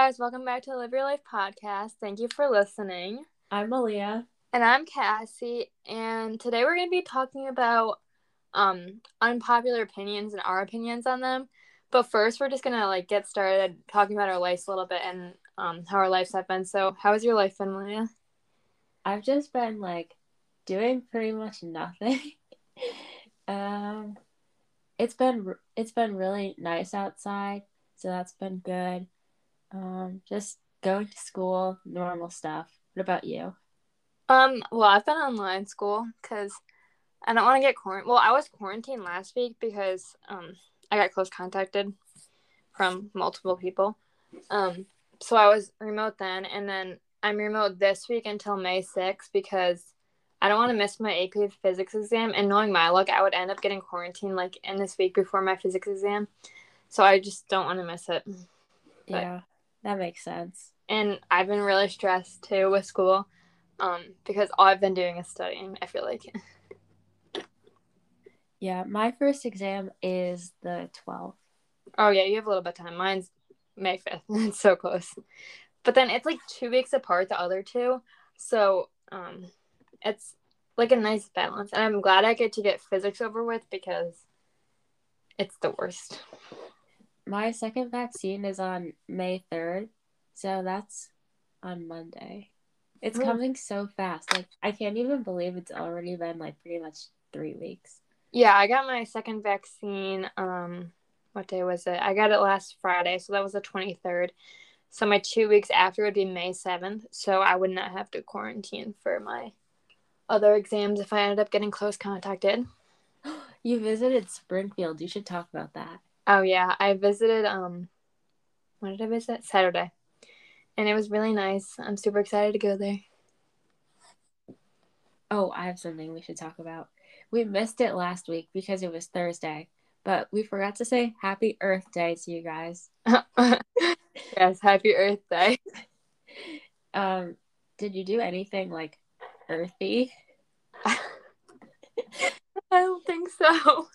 guys, welcome back to Live Your Life podcast. Thank you for listening. I'm Maliah. And I'm Cassie, and today we're going to be talking about um unpopular opinions and our opinions on them. But first, we're just going to like get started talking about our lives a little bit and um how our lives have been. So, how has your life been, Maliah? I've just been like doing pretty much nothing. um it's been it's been really nice outside, so that's been good. Um, just going to school, normal stuff. What about you? Um, well, I've been online school because I don't want to get quarantined. Well, I was quarantined last week because um I got close contacted from multiple people. Um, so I was remote then, and then I'm remote this week until May 6th because I don't want to miss my AP physics exam. And knowing my luck, I would end up getting quarantined like in this week before my physics exam. So I just don't want to miss it. But, yeah. That makes sense. And I've been really stressed too with school um, because all I've been doing is studying, I feel like. yeah, my first exam is the 12th. Oh, yeah, you have a little bit of time. Mine's May 5th. it's so close. But then it's like two weeks apart, the other two. So um, it's like a nice balance. And I'm glad I get to get physics over with because it's the worst my second vaccine is on May 3rd. So that's on Monday. It's oh. coming so fast. Like I can't even believe it's already been like pretty much 3 weeks. Yeah, I got my second vaccine um what day was it? I got it last Friday, so that was the 23rd. So my 2 weeks after would be May 7th, so I would not have to quarantine for my other exams if I ended up getting close contacted. you visited Springfield. You should talk about that. Oh yeah, I visited um when did I visit? Saturday. And it was really nice. I'm super excited to go there. Oh, I have something we should talk about. We missed it last week because it was Thursday, but we forgot to say happy Earth Day to you guys. yes, happy Earth Day. um, did you do anything like earthy? I don't think so.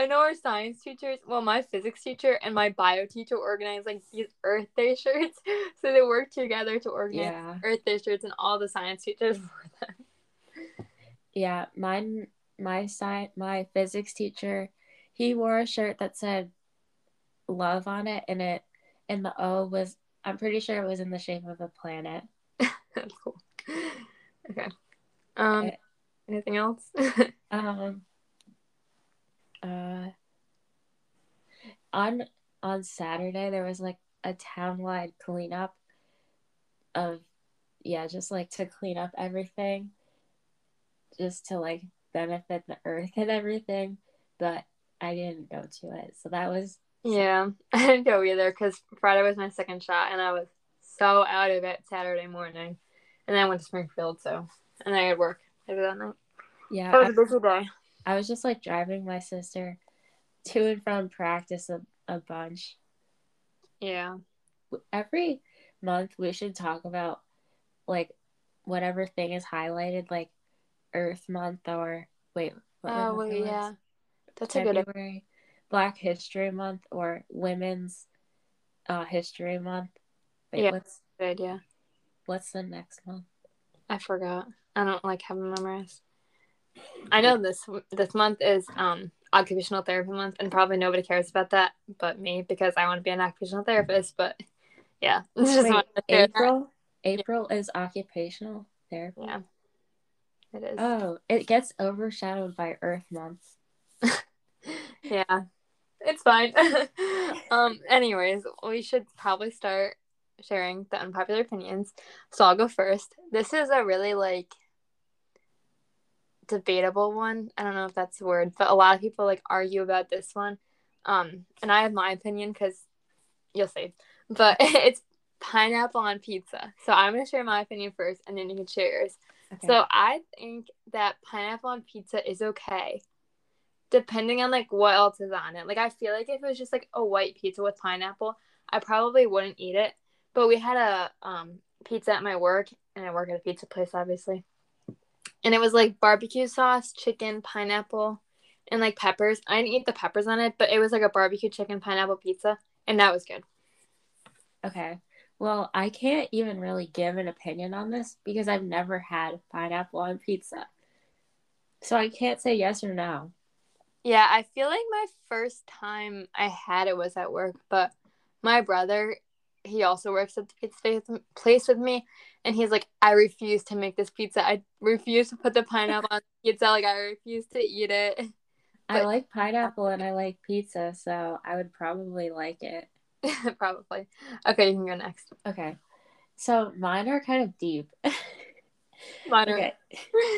I know our science teachers, well, my physics teacher and my bio teacher organized like these Earth Day shirts. So they worked together to organize yeah. Earth Day shirts, and all the science teachers wore them. Yeah, mine, my science, my physics teacher, he wore a shirt that said "love" on it, and it, and the O was, I'm pretty sure it was in the shape of a planet. That's cool. Okay. Um. It, anything else? um uh on on Saturday there was like a townwide cleanup of yeah, just like to clean up everything just to like benefit the earth and everything, but I didn't go to it. So that was yeah, I didn't go either because Friday was my second shot and I was so out of it Saturday morning, and then I went to Springfield. So and I had work later that night. Yeah, that was a busy day. I was just like driving my sister to and from practice a, a bunch. Yeah. Every month we should talk about like whatever thing is highlighted, like Earth Month or wait. Oh well, yeah, that's February, a good. Idea. Black History Month or Women's uh, History Month. Wait, yeah, what's good idea. What's the next month? I forgot. I don't like having memorized. I know this this month is um occupational therapy month, and probably nobody cares about that but me because I want to be an occupational therapist. But yeah, Wait, April. April yeah. is occupational therapy. Yeah, it is. Oh, it gets overshadowed by Earth Month. yeah, it's fine. um. Anyways, we should probably start sharing the unpopular opinions. So I'll go first. This is a really like debatable one. I don't know if that's the word, but a lot of people like argue about this one. Um, and I have my opinion because you'll see. But it's pineapple on pizza. So I'm gonna share my opinion first, and then you can share yours. Okay. So I think that pineapple on pizza is okay, depending on like what else is on it. Like I feel like if it was just like a white pizza with pineapple, I probably wouldn't eat it. But we had a um, pizza at my work, and I work at a pizza place, obviously and it was like barbecue sauce, chicken, pineapple, and like peppers. I didn't eat the peppers on it, but it was like a barbecue chicken pineapple pizza, and that was good. Okay. Well, I can't even really give an opinion on this because I've never had pineapple on pizza. So I can't say yes or no. Yeah, I feel like my first time I had it was at work, but my brother, he also works at the pizza place with me, and he's like, I refuse to make this pizza. I refuse to put the pineapple on the pizza. Like, I refuse to eat it. But- I like pineapple and I like pizza, so I would probably like it. probably. Okay, you can go next. Okay. So mine are kind of deep. mine are. Okay.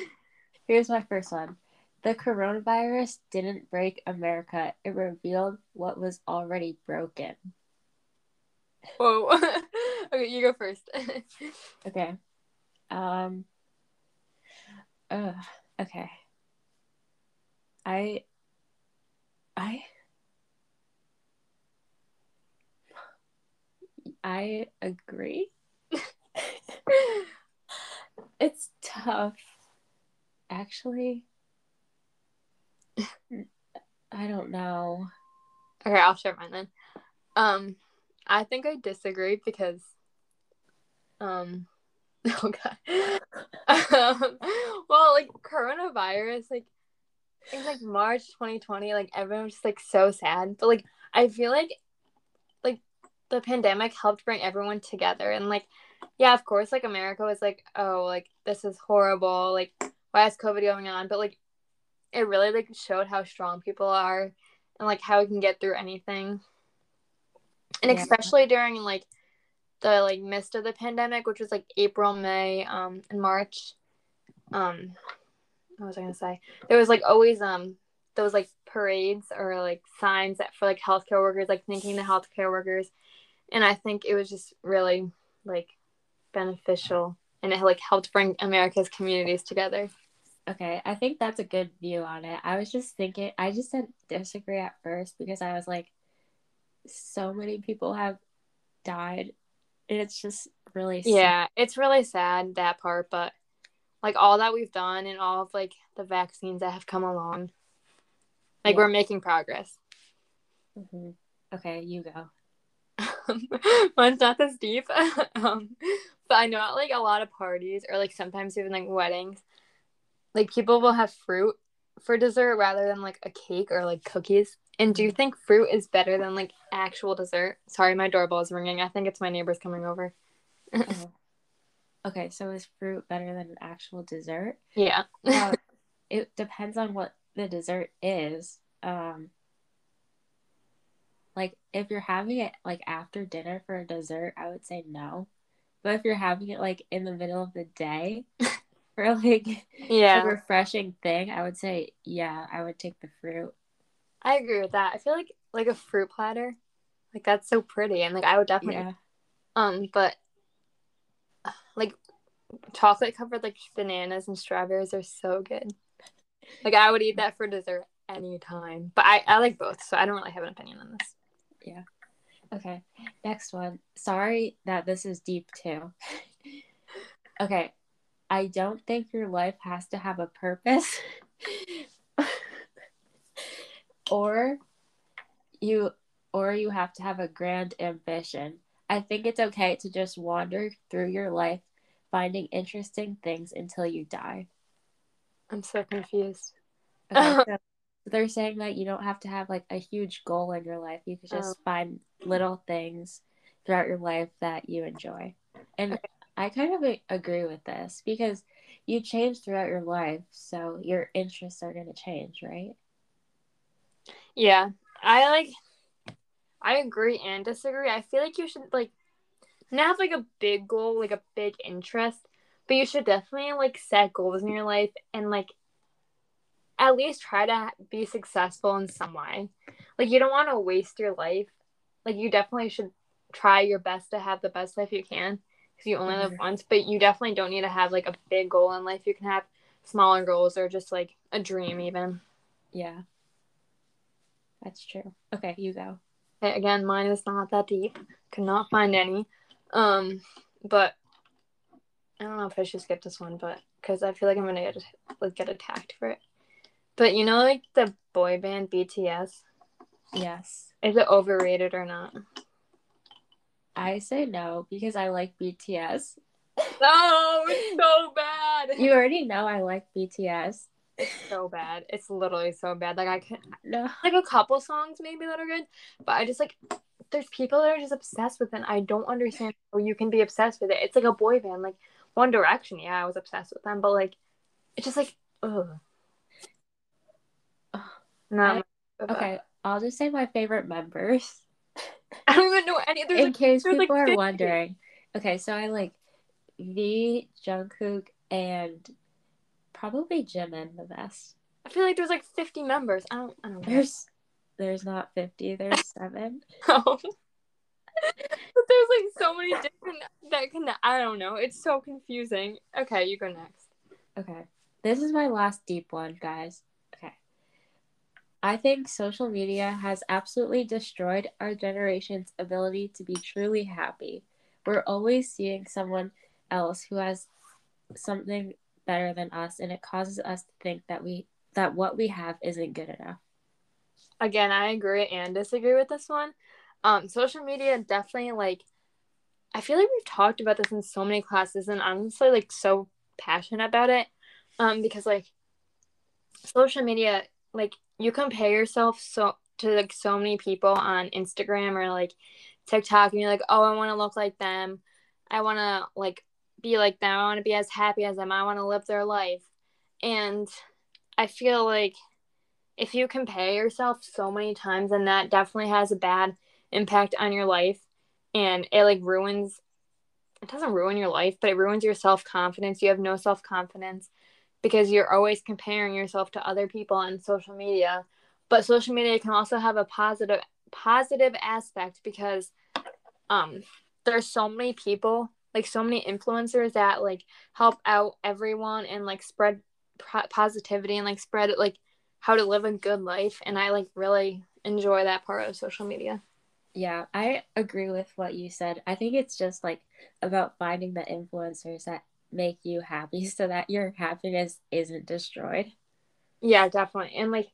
Here's my first one. The coronavirus didn't break America, it revealed what was already broken. Whoa. okay, you go first. okay. Um uh, okay. I I I agree. it's tough. Actually, I don't know. Okay, I'll share mine then. Um, I think I disagree because, um, oh god, um, well, like coronavirus, like in like March 2020, like everyone was just like so sad, but like I feel like, like the pandemic helped bring everyone together, and like, yeah, of course, like America was like, oh, like this is horrible, like why is COVID going on, but like it really like showed how strong people are and like how we can get through anything and yeah. especially during like the like midst of the pandemic which was like april may um and march um what was i gonna say there was like always um those like parades or like signs that for like healthcare workers like thanking the healthcare workers and i think it was just really like beneficial and it like helped bring america's communities together Okay, I think that's a good view on it. I was just thinking, I just said disagree at first because I was like, so many people have died, and it's just really sad. yeah, it's really sad that part, but like all that we've done and all of like the vaccines that have come along, like yeah. we're making progress. Mm-hmm. Okay, you go. Mine's not this deep, um, but I know at like a lot of parties or like sometimes even like weddings like people will have fruit for dessert rather than like a cake or like cookies. And do you think fruit is better than like actual dessert? Sorry, my doorbell is ringing. I think it's my neighbors coming over. oh. Okay, so is fruit better than an actual dessert? Yeah. well, it depends on what the dessert is. Um like if you're having it like after dinner for a dessert, I would say no. But if you're having it like in the middle of the day, for like yeah a refreshing thing, I would say yeah, I would take the fruit. I agree with that. I feel like like a fruit platter, like that's so pretty, and like I would definitely, yeah. um, but like chocolate covered like bananas and strawberries are so good. Like I would eat that for dessert anytime. But I I like both, so I don't really have an opinion on this. Yeah. Okay. Next one. Sorry that this is deep too. okay. I don't think your life has to have a purpose. or you or you have to have a grand ambition. I think it's okay to just wander through your life finding interesting things until you die. I'm so confused. Okay, so they're saying that you don't have to have like a huge goal in your life. You could just oh. find little things throughout your life that you enjoy. And okay. I kind of agree with this because you change throughout your life, so your interests are going to change, right? Yeah, I like. I agree and disagree. I feel like you should like not have like a big goal, like a big interest, but you should definitely like set goals in your life and like at least try to be successful in some way. Like you don't want to waste your life. Like you definitely should try your best to have the best life you can because you only live mm-hmm. once. But you definitely don't need to have like a big goal in life. You can have smaller goals or just like a dream, even. Yeah, that's true. Okay, you go. Okay, again, mine is not that deep. Could not find any. Um, but I don't know if I should skip this one, but because I feel like I'm gonna get like get attacked for it. But you know, like the boy band BTS. Yes. Is it overrated or not? I say no because I like BTS. No, it's so bad. You already know I like BTS. It's so bad. It's literally so bad. Like I can No. like a couple songs maybe that are good, but I just like there's people that are just obsessed with it. And I don't understand how you can be obsessed with it. It's like a boy band, like One Direction. Yeah, I was obsessed with them, but like it's just like ugh. No. I- Okay, I'll just say my favorite members. I don't even know any. There's in like, case there's, like, people are wondering. Okay, so I like V, Jungkook, and probably Jimin the best. I feel like there's like 50 members. I don't. I don't know. There's there's not 50, there's 7. oh. but there's like so many different that can. I don't know. It's so confusing. Okay, you go next. Okay. This is my last deep one, guys. Okay. I think social media has absolutely destroyed our generation's ability to be truly happy. We're always seeing someone else who has something better than us and it causes us to think that we that what we have isn't good enough. Again, I agree and disagree with this one. Um, social media definitely like. I feel like we've talked about this in so many classes, and honestly like so passionate about it. Um, because like social media, like you compare yourself so to like so many people on Instagram or like TikTok, and you're like, oh, I want to look like them. I want to like be like them. I want to be as happy as them. I want to live their life. And I feel like if you compare yourself so many times, then that definitely has a bad impact on your life. And it like ruins, it doesn't ruin your life, but it ruins your self confidence. You have no self confidence because you're always comparing yourself to other people on social media. But social media can also have a positive positive aspect because um there's so many people like so many influencers that like help out everyone and like spread pro- positivity and like spread like how to live a good life and i like really enjoy that part of social media Yeah, I agree with what you said. I think it's just like about finding the influencers that make you happy so that your happiness isn't destroyed. yeah definitely and like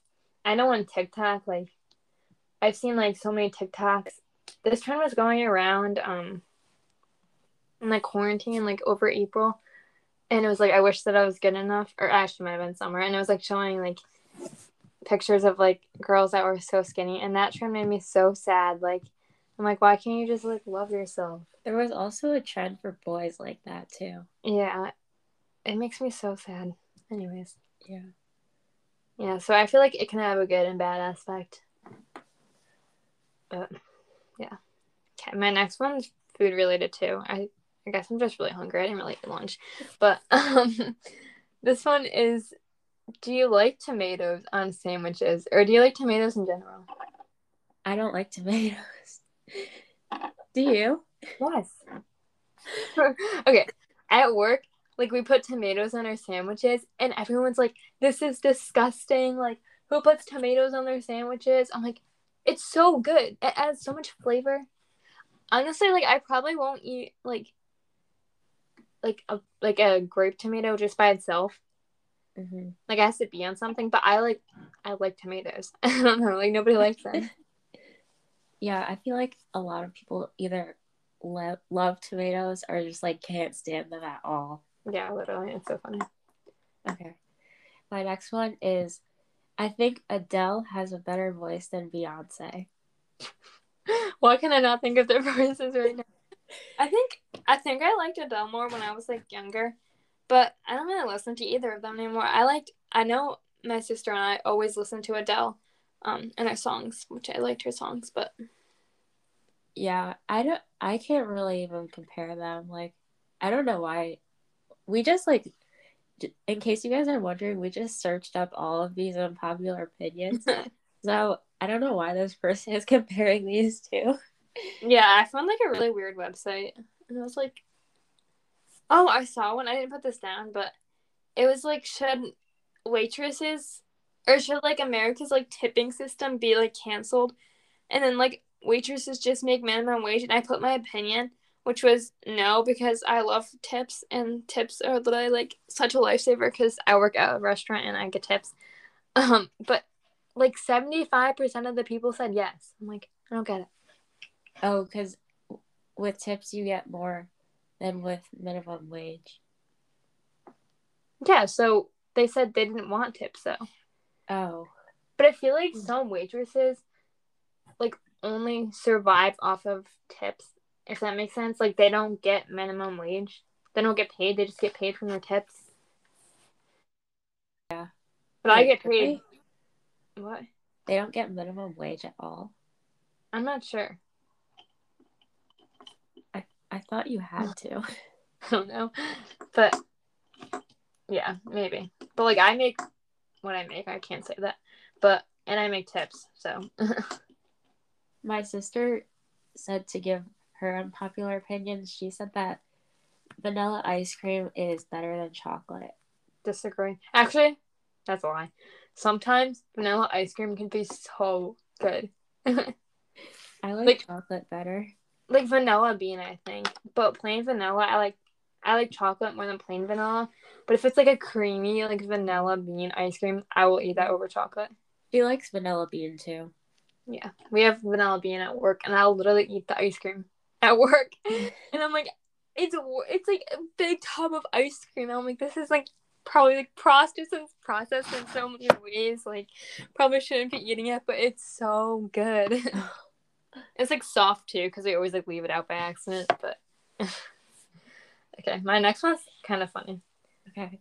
i know on tiktok like i've seen like so many tiktoks this trend was going around um in like quarantine like over april and it was like i wish that i was good enough or actually might have been summer and it was like showing like pictures of like girls that were so skinny and that trend made me so sad like i'm like why can't you just like love yourself? There was also a trend for boys like that too. yeah. It makes me so sad. Anyways. Yeah. yeah so i feel like it can have a good and bad aspect. But yeah. Okay my next one's food related too. I i guess i'm just really hungry. I didn't really eat lunch. But um this one is do you like tomatoes on sandwiches? Or do you like tomatoes in general? I don't like tomatoes. Do you? yes. Okay. At work like we put tomatoes on our sandwiches and everyone's like this is disgusting. Like who puts tomatoes on their sandwiches? I'm like it's so good. It adds so much flavor. Honestly like i probably won't eat like like a like a grape tomato just by itself hmm like it has to be on something but i like i like tomatoes i don't know like nobody likes them Yeah, I feel like a lot of people either lo- love tomatoes or just like can't stand them at all. yeah literally it's so funny Okay. My next one is I think Adele has a better voice than Beyonce. Why can I not think of their voices right now? I think I think I liked Adele more when I was like younger, but I don't really listen to either of them anymore. I liked I know my sister and I always listened to Adele, um, and her songs, which I liked her songs, but Yeah, I don't I can't really even compare them. Like I don't know why we just like in case you guys are wondering, we just searched up all of these unpopular opinions. So I don't know why this person is comparing these two. Yeah, I found like a really weird website, and I was like, oh, I saw one. I didn't put this down, but it was like should waitresses or should like America's like tipping system be like canceled, and then like waitresses just make minimum wage? And I put my opinion, which was no because I love tips and tips are literally like such a lifesaver because I work at a restaurant and I get tips. Um, but like seventy five percent of the people said yes. I'm like, I don't get it. Oh, because with tips you get more than with minimum wage. Yeah, so they said they didn't want tips though. Oh. But I feel like hmm. some waitresses like only survive off of tips, if that makes sense. Like they don't get minimum wage. They don't get paid, they just get paid from their tips. Yeah. But I get paid what? They don't get minimum wage at all. I'm not sure. I thought you had to. I don't know. But yeah, maybe. But like I make what I make, I can't say that. But and I make tips, so My sister said to give her unpopular opinion. She said that vanilla ice cream is better than chocolate. disagree. Actually, that's a lie. Sometimes vanilla ice cream can be so good. I like, Like- chocolate better. Like vanilla bean, I think. But plain vanilla, I like I like chocolate more than plain vanilla. But if it's like a creamy like vanilla bean ice cream, I will eat that over chocolate. She likes vanilla bean too. Yeah, we have vanilla bean at work, and I'll literally eat the ice cream at work. And I'm like, it's it's like a big tub of ice cream. I'm like, this is like probably like processed and processed in so many ways. Like, probably shouldn't be eating it, but it's so good. it's like soft too, because we always like leave it out by accident. But okay, my next one's kind of funny. Okay.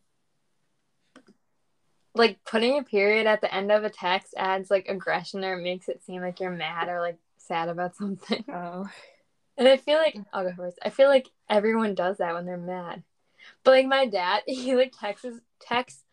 Like putting a period at the end of a text adds like aggression or makes it seem like you're mad or like sad about something. Oh. And I feel like I'll go first. I feel like everyone does that when they're mad. But like my dad, he like texts text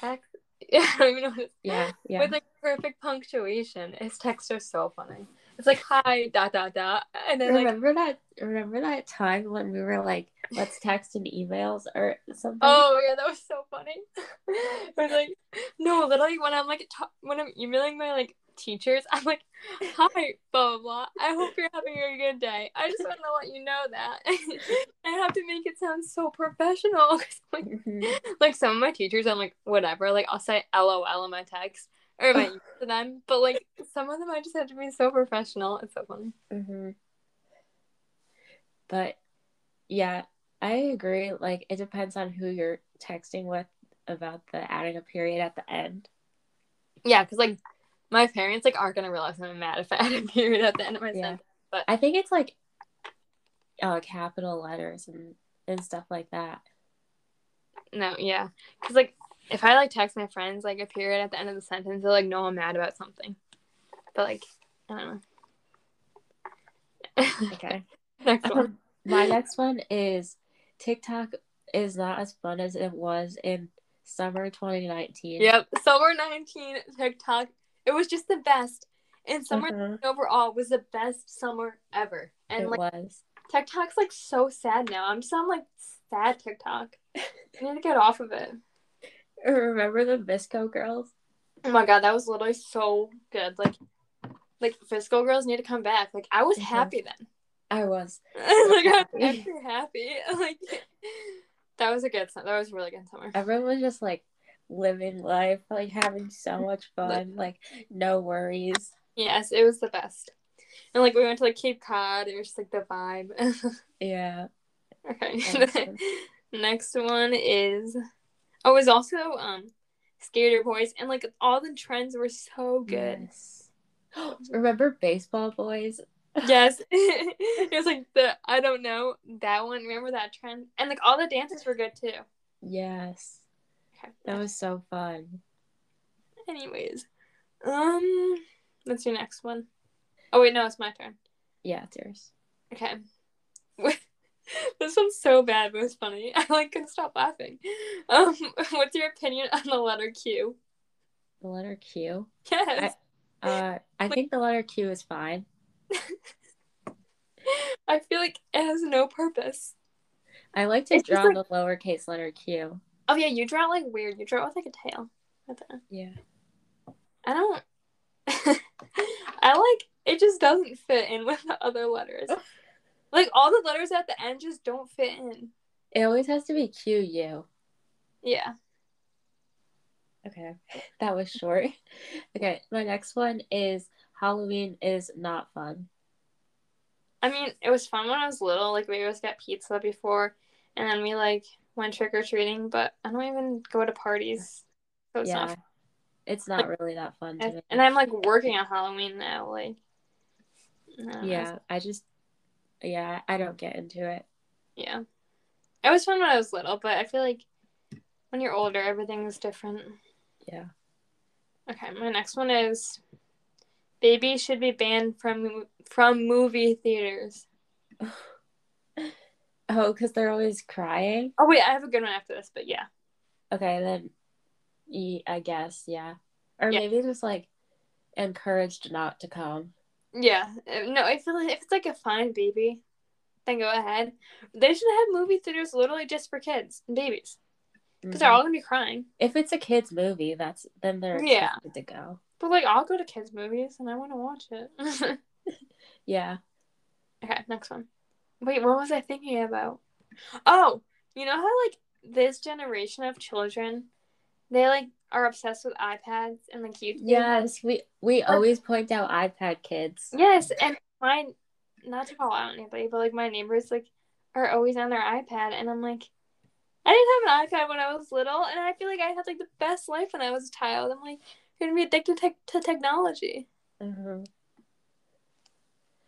text I don't even know what it's Yeah. Yeah. with like perfect punctuation. His texts are so funny. It's like hi dot dot dot and then like remember that remember that time when we were like, let's text in emails or something? Oh yeah, that was so funny. I was like, no, literally when I'm like ta- when I'm emailing my like teachers, I'm like, hi, blah blah blah. I hope you're having a good day. I just want to let you know that. I have to make it sound so professional. like, Mhm. like some of my teachers, I'm like, whatever. Like I'll say LOL in my text or my email to them, but like some of them, I just have to be so professional. It's so funny. hmm But yeah, I agree. Like it depends on who you're texting with about the adding a period at the end. Yeah, because like my parents like aren't gonna realize I'm mad if I add a period at the end of my Yeah. sentence. But I think it's like uh, capital letters and and stuff like that. No, yeah, because like if I like text my friends like a period at the end of the sentence, they'll like know I'm mad about something. But like, I don't know. Okay. Next one. My next one is TikTok is not as fun as it was in summer 2019. Yep, summer nineteen TikTok. It was just the best, and summer Mhm. overall was the best summer ever. And it like was. TikTok's like so sad now. I'm just on like sad TikTok. I need to get off of it. Remember the VSCO girls? Oh my god, that was literally so good. Like, like VSCO Girls need to come back. Like I was Mhm. happy then. I was. like I'm happy. happy. Like that was a good summer. That was a really good summer. Everyone was just like living life, like having so much fun, like no worries. Yes, it was the best. And like we went to like Cape Cod. It was just like the vibe. Yeah. okay. Next one is it was also um Skater Boys, and like all the trends were so good. Yes. Remember baseball boys? Yes. it was like the I don't know that one. Remember that trend? And like all the dances were good too. Yes. Okay. That was so fun. Anyways, um, what's your next one? Oh wait, no, it's my turn. Yeah, it's yours. Okay. this one's so bad, but it's funny. I like couldn't stop laughing. Um, what's your opinion on the letter Q? The letter Q. Yes, Uh, I think the letter Q is fine. I feel like it has no purpose. I like to It's draw the lowercase letter Q. Oh yeah, you draw like weird. You draw it with like a tail. at the end. Yeah. I don't. I like it. Just doesn't fit in with the other letters. Like all the letters at the end just don't fit in. It always has to be Q U. Yeah. Okay. That was short. Okay, my next one is Halloween is not fun. I mean, it was fun when I was little. Like we always got pizza before, and then we like went trick or treating. But I don't even go to parties, so it's yeah, not. it's not really that fun to And, me. and I'm like working on Halloween now. Like, I don't know. yeah, I just yeah, I don't get into it. yeah. It was fun when I was little, but I feel like when you're older, everything's different. Yeah. Okay, my next one is babies should be banned from from movie theaters. Oh, because they're always crying. Oh wait, I have a good one after this, but yeah. Okay, then I guess, yeah. Or Yeah. maybe just like encouraged not to come. Yeah, uh, no, I feel like if it's like a fine baby, then go ahead. They should have movie theaters literally just for kids and babies because they're Mhm. all gonna be crying. If it's a kids movie, that's then they're Yeah. to go. But like, I'll go to kids movies and I want to watch it. Yeah. okay, next one. Wait, what was I thinking about? Oh, you know how like this generation of children, they like are obsessed with iPads and like YouTube. Yes, we we But- always point out iPad kids. Yes, and my not to call out anybody, but like my neighbors like are always on their iPad, and I'm like, I didn't have an iPad when I was little, and I feel like I had like the best life when I was a child. I'm like, you're gonna be addicted to, to technology. Mhm.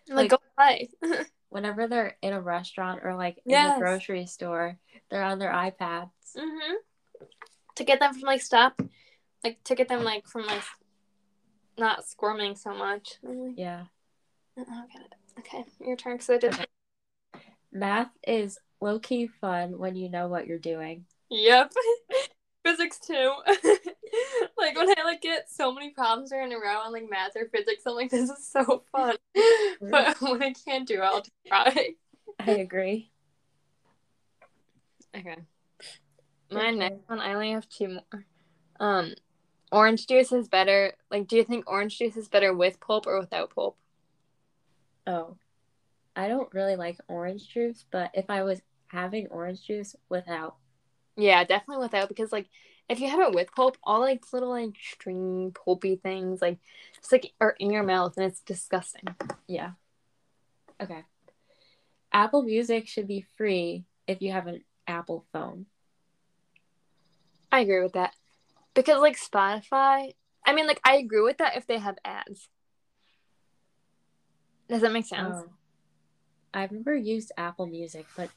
Like, Like- go play. Whenever they're in a restaurant or like in Yes. the grocery store, they're on their iPads. hmm To get them from like stop, like to get them like from like not squirming so much. I'm Yeah. oh. Okay, your turn. So I did. Okay. Math is low key fun when you know what you're doing. Yep. physics too. like when I like get so many problems are in a row on like math or physics, I'm like, this is so fun. but when I can't do it, I'll just cry. I agree. Okay. My Okay. next one, I only have two more. Um, orange juice is better. Like, do you think orange juice is better with pulp or without pulp? Oh, I don't really like orange juice, but if I was having orange juice without, Yeah, definitely without because like if you have it with pulp, all like little like stringy pulpy things like just like are in your mouth and it's disgusting. yeah. Okay. Apple Music should be free if you have an Apple phone. I agree with that. Because like Spotify, I mean like I agree with that if they have ads. Does that make sense? Oh. I've never used Apple Music, but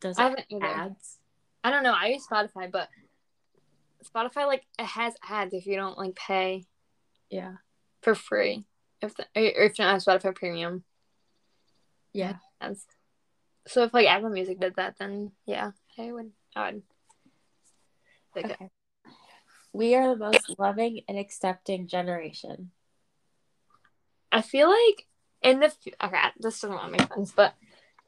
does I it haven't either. have ads? I don't know. I use Spotify, but Spotify like it has ads if you don't like pay Yeah. for free. If the, or if you don't have Spotify Premium, Yeah. ads. So if like Apple Music did that, then yeah, I would. I would. Okay. We are the most loving and accepting generation. I feel like in the okay, this doesn't want to make sense, but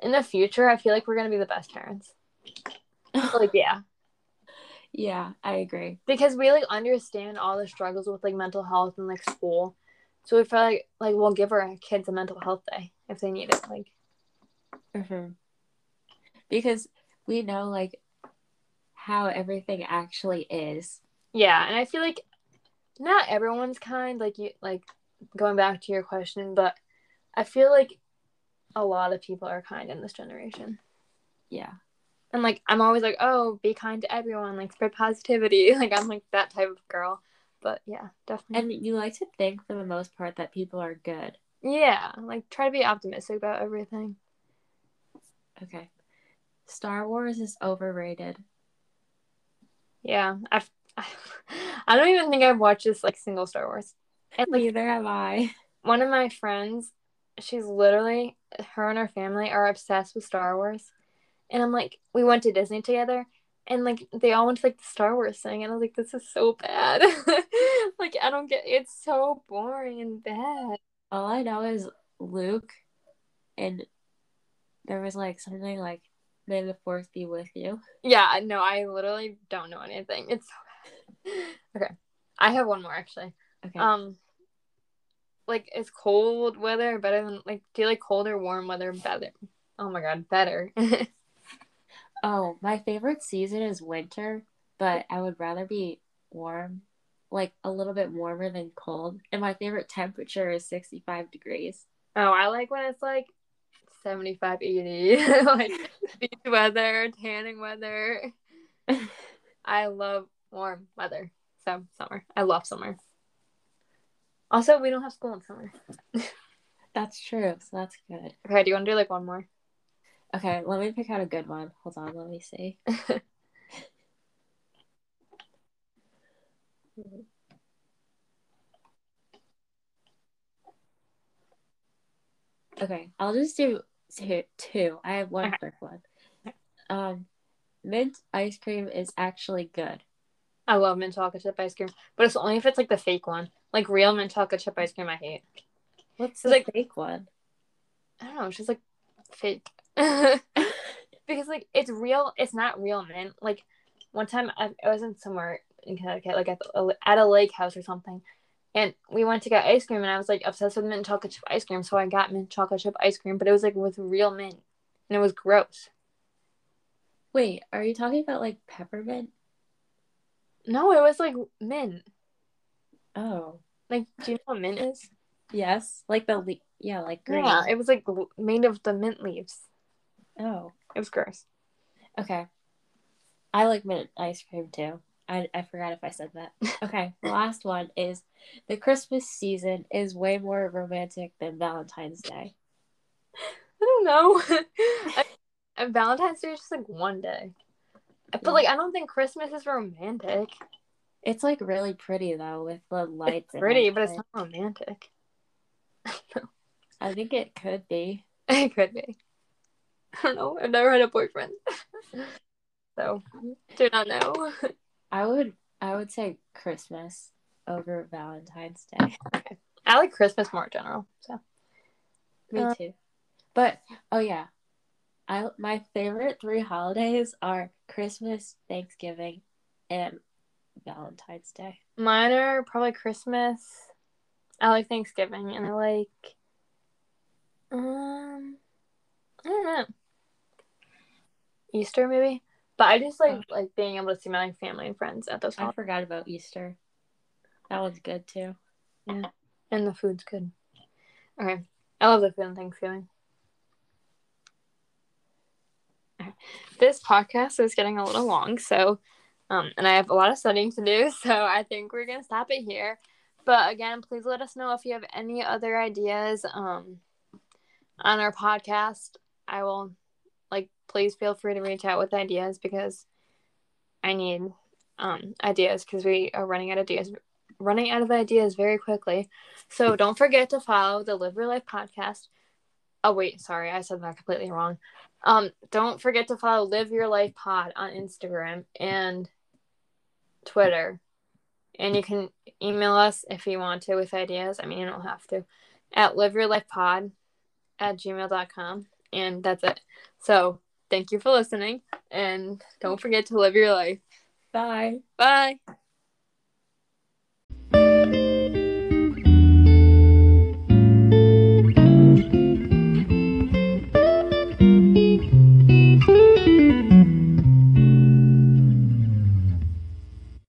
in the future, I feel like we're gonna be the best parents. Like yeah, yeah, I agree. because we like understand all the struggles with like mental health and like school, so we feel like like we'll give our kids a mental health day if they need it. Like hmm Because we know like how everything actually is. yeah, and I feel like not everyone's kind. Like you like going back to your question, but I feel like a lot of people are kind in this generation. Yeah. And like I'm always like, oh, be kind to everyone, like spread positivity. Like I'm like that type of girl. But yeah, definitely. And you like to think for the most part that people are good. yeah, like try to be optimistic about everything. Okay. Star Wars is overrated. Yeah, I've, I don't even think I've watched this like single Star Wars. And like Neither have I. one of my friends, she's literally her and her family are obsessed with Star Wars, and I'm like, we went to Disney together, and like they all went to like the Star Wars thing, and I was like, this is so bad. like I don't get, it's so boring and bad. All I know is Luke and there was like something like May the Fourth be with you. Yeah, no, I literally don't know anything. It's so bad. okay. I have one more actually. Okay. Um like is cold weather better than like do you like cold or warm weather better? Oh my god, better. oh, my favorite season is winter, but I would rather be warm. Like a little bit warmer than cold. And my favorite temperature is 65 degrees. oh, I like when it's like 75, 80, like beach weather, tanning weather. I love warm weather. So summer. I love summer. Also, we don't have school in summer. That's true. So that's good. Okay, do you want to do like one more? Okay, let me pick out a good one. Hold on, let me see. okay, I'll just do two. two. I have one quick one. Um, mint ice cream is actually good. I love mint chocolate chip ice cream, but it's only if it's like the fake one. Like real mint chocolate chip ice cream, I hate. What's It's the like- fake one? I don't know. It's just like fake. because like it's real. It's not real mint. Like one time I, I was in somewhere in Connecticut, like at, the, at a lake house or something, and we went to get ice cream, and I was like obsessed with mint chocolate chip ice cream, so I got mint chocolate chip ice cream, but it was like with real mint, and it was gross. Wait, are you talking about like peppermint? No, it was like mint. Oh, Like, do you know what mint is? yes, like the le- yeah, like green. Yeah, it was like made of the mint leaves. Oh, It was gross. okay. I like mint ice cream too. I, I forgot if I said that. Okay, the last one is the Christmas season is way more romantic than Valentine's Day. I don't know. I, and Valentine's Day is just like one day. But like I don't think Christmas is romantic. It's like really pretty though with the lights. It's and pretty, but it's not romantic. I think it could be. It could be. I don't know. I've never had a boyfriend. so do not know. I would I would say Christmas over Valentine's Day. I like Christmas more in general. So Me Uh, too. But oh yeah, I my favorite three holidays are Christmas, Thanksgiving, and Valentine's Day. mine are probably Christmas. I like Thanksgiving and I like um I don't know. Easter maybe. But I just like like being able to see my family and friends at those I holidays. forgot about Easter. That was good too. Yeah, and the food's good. Okay. I love the food on Thanksgiving. This podcast is getting a little long, so um and I have a lot of studying to do, so I think we're gonna stop it here. But again, please let us know if you have any other ideas um on our podcast. I will like please feel free to reach out with ideas because I need um ideas because we are running out of ideas running out of ideas very quickly. So don't forget to follow the Live Your Life podcast. Oh wait, sorry, I said that completely wrong. Um, don't forget to follow Live Your Life Pod on Instagram and Twitter. And you can email us if you want to with ideas. I mean you don't have to. At live your life pod at gmail.com. And that's it. So thank you for listening and don't forget to live your life. Bye. Bye.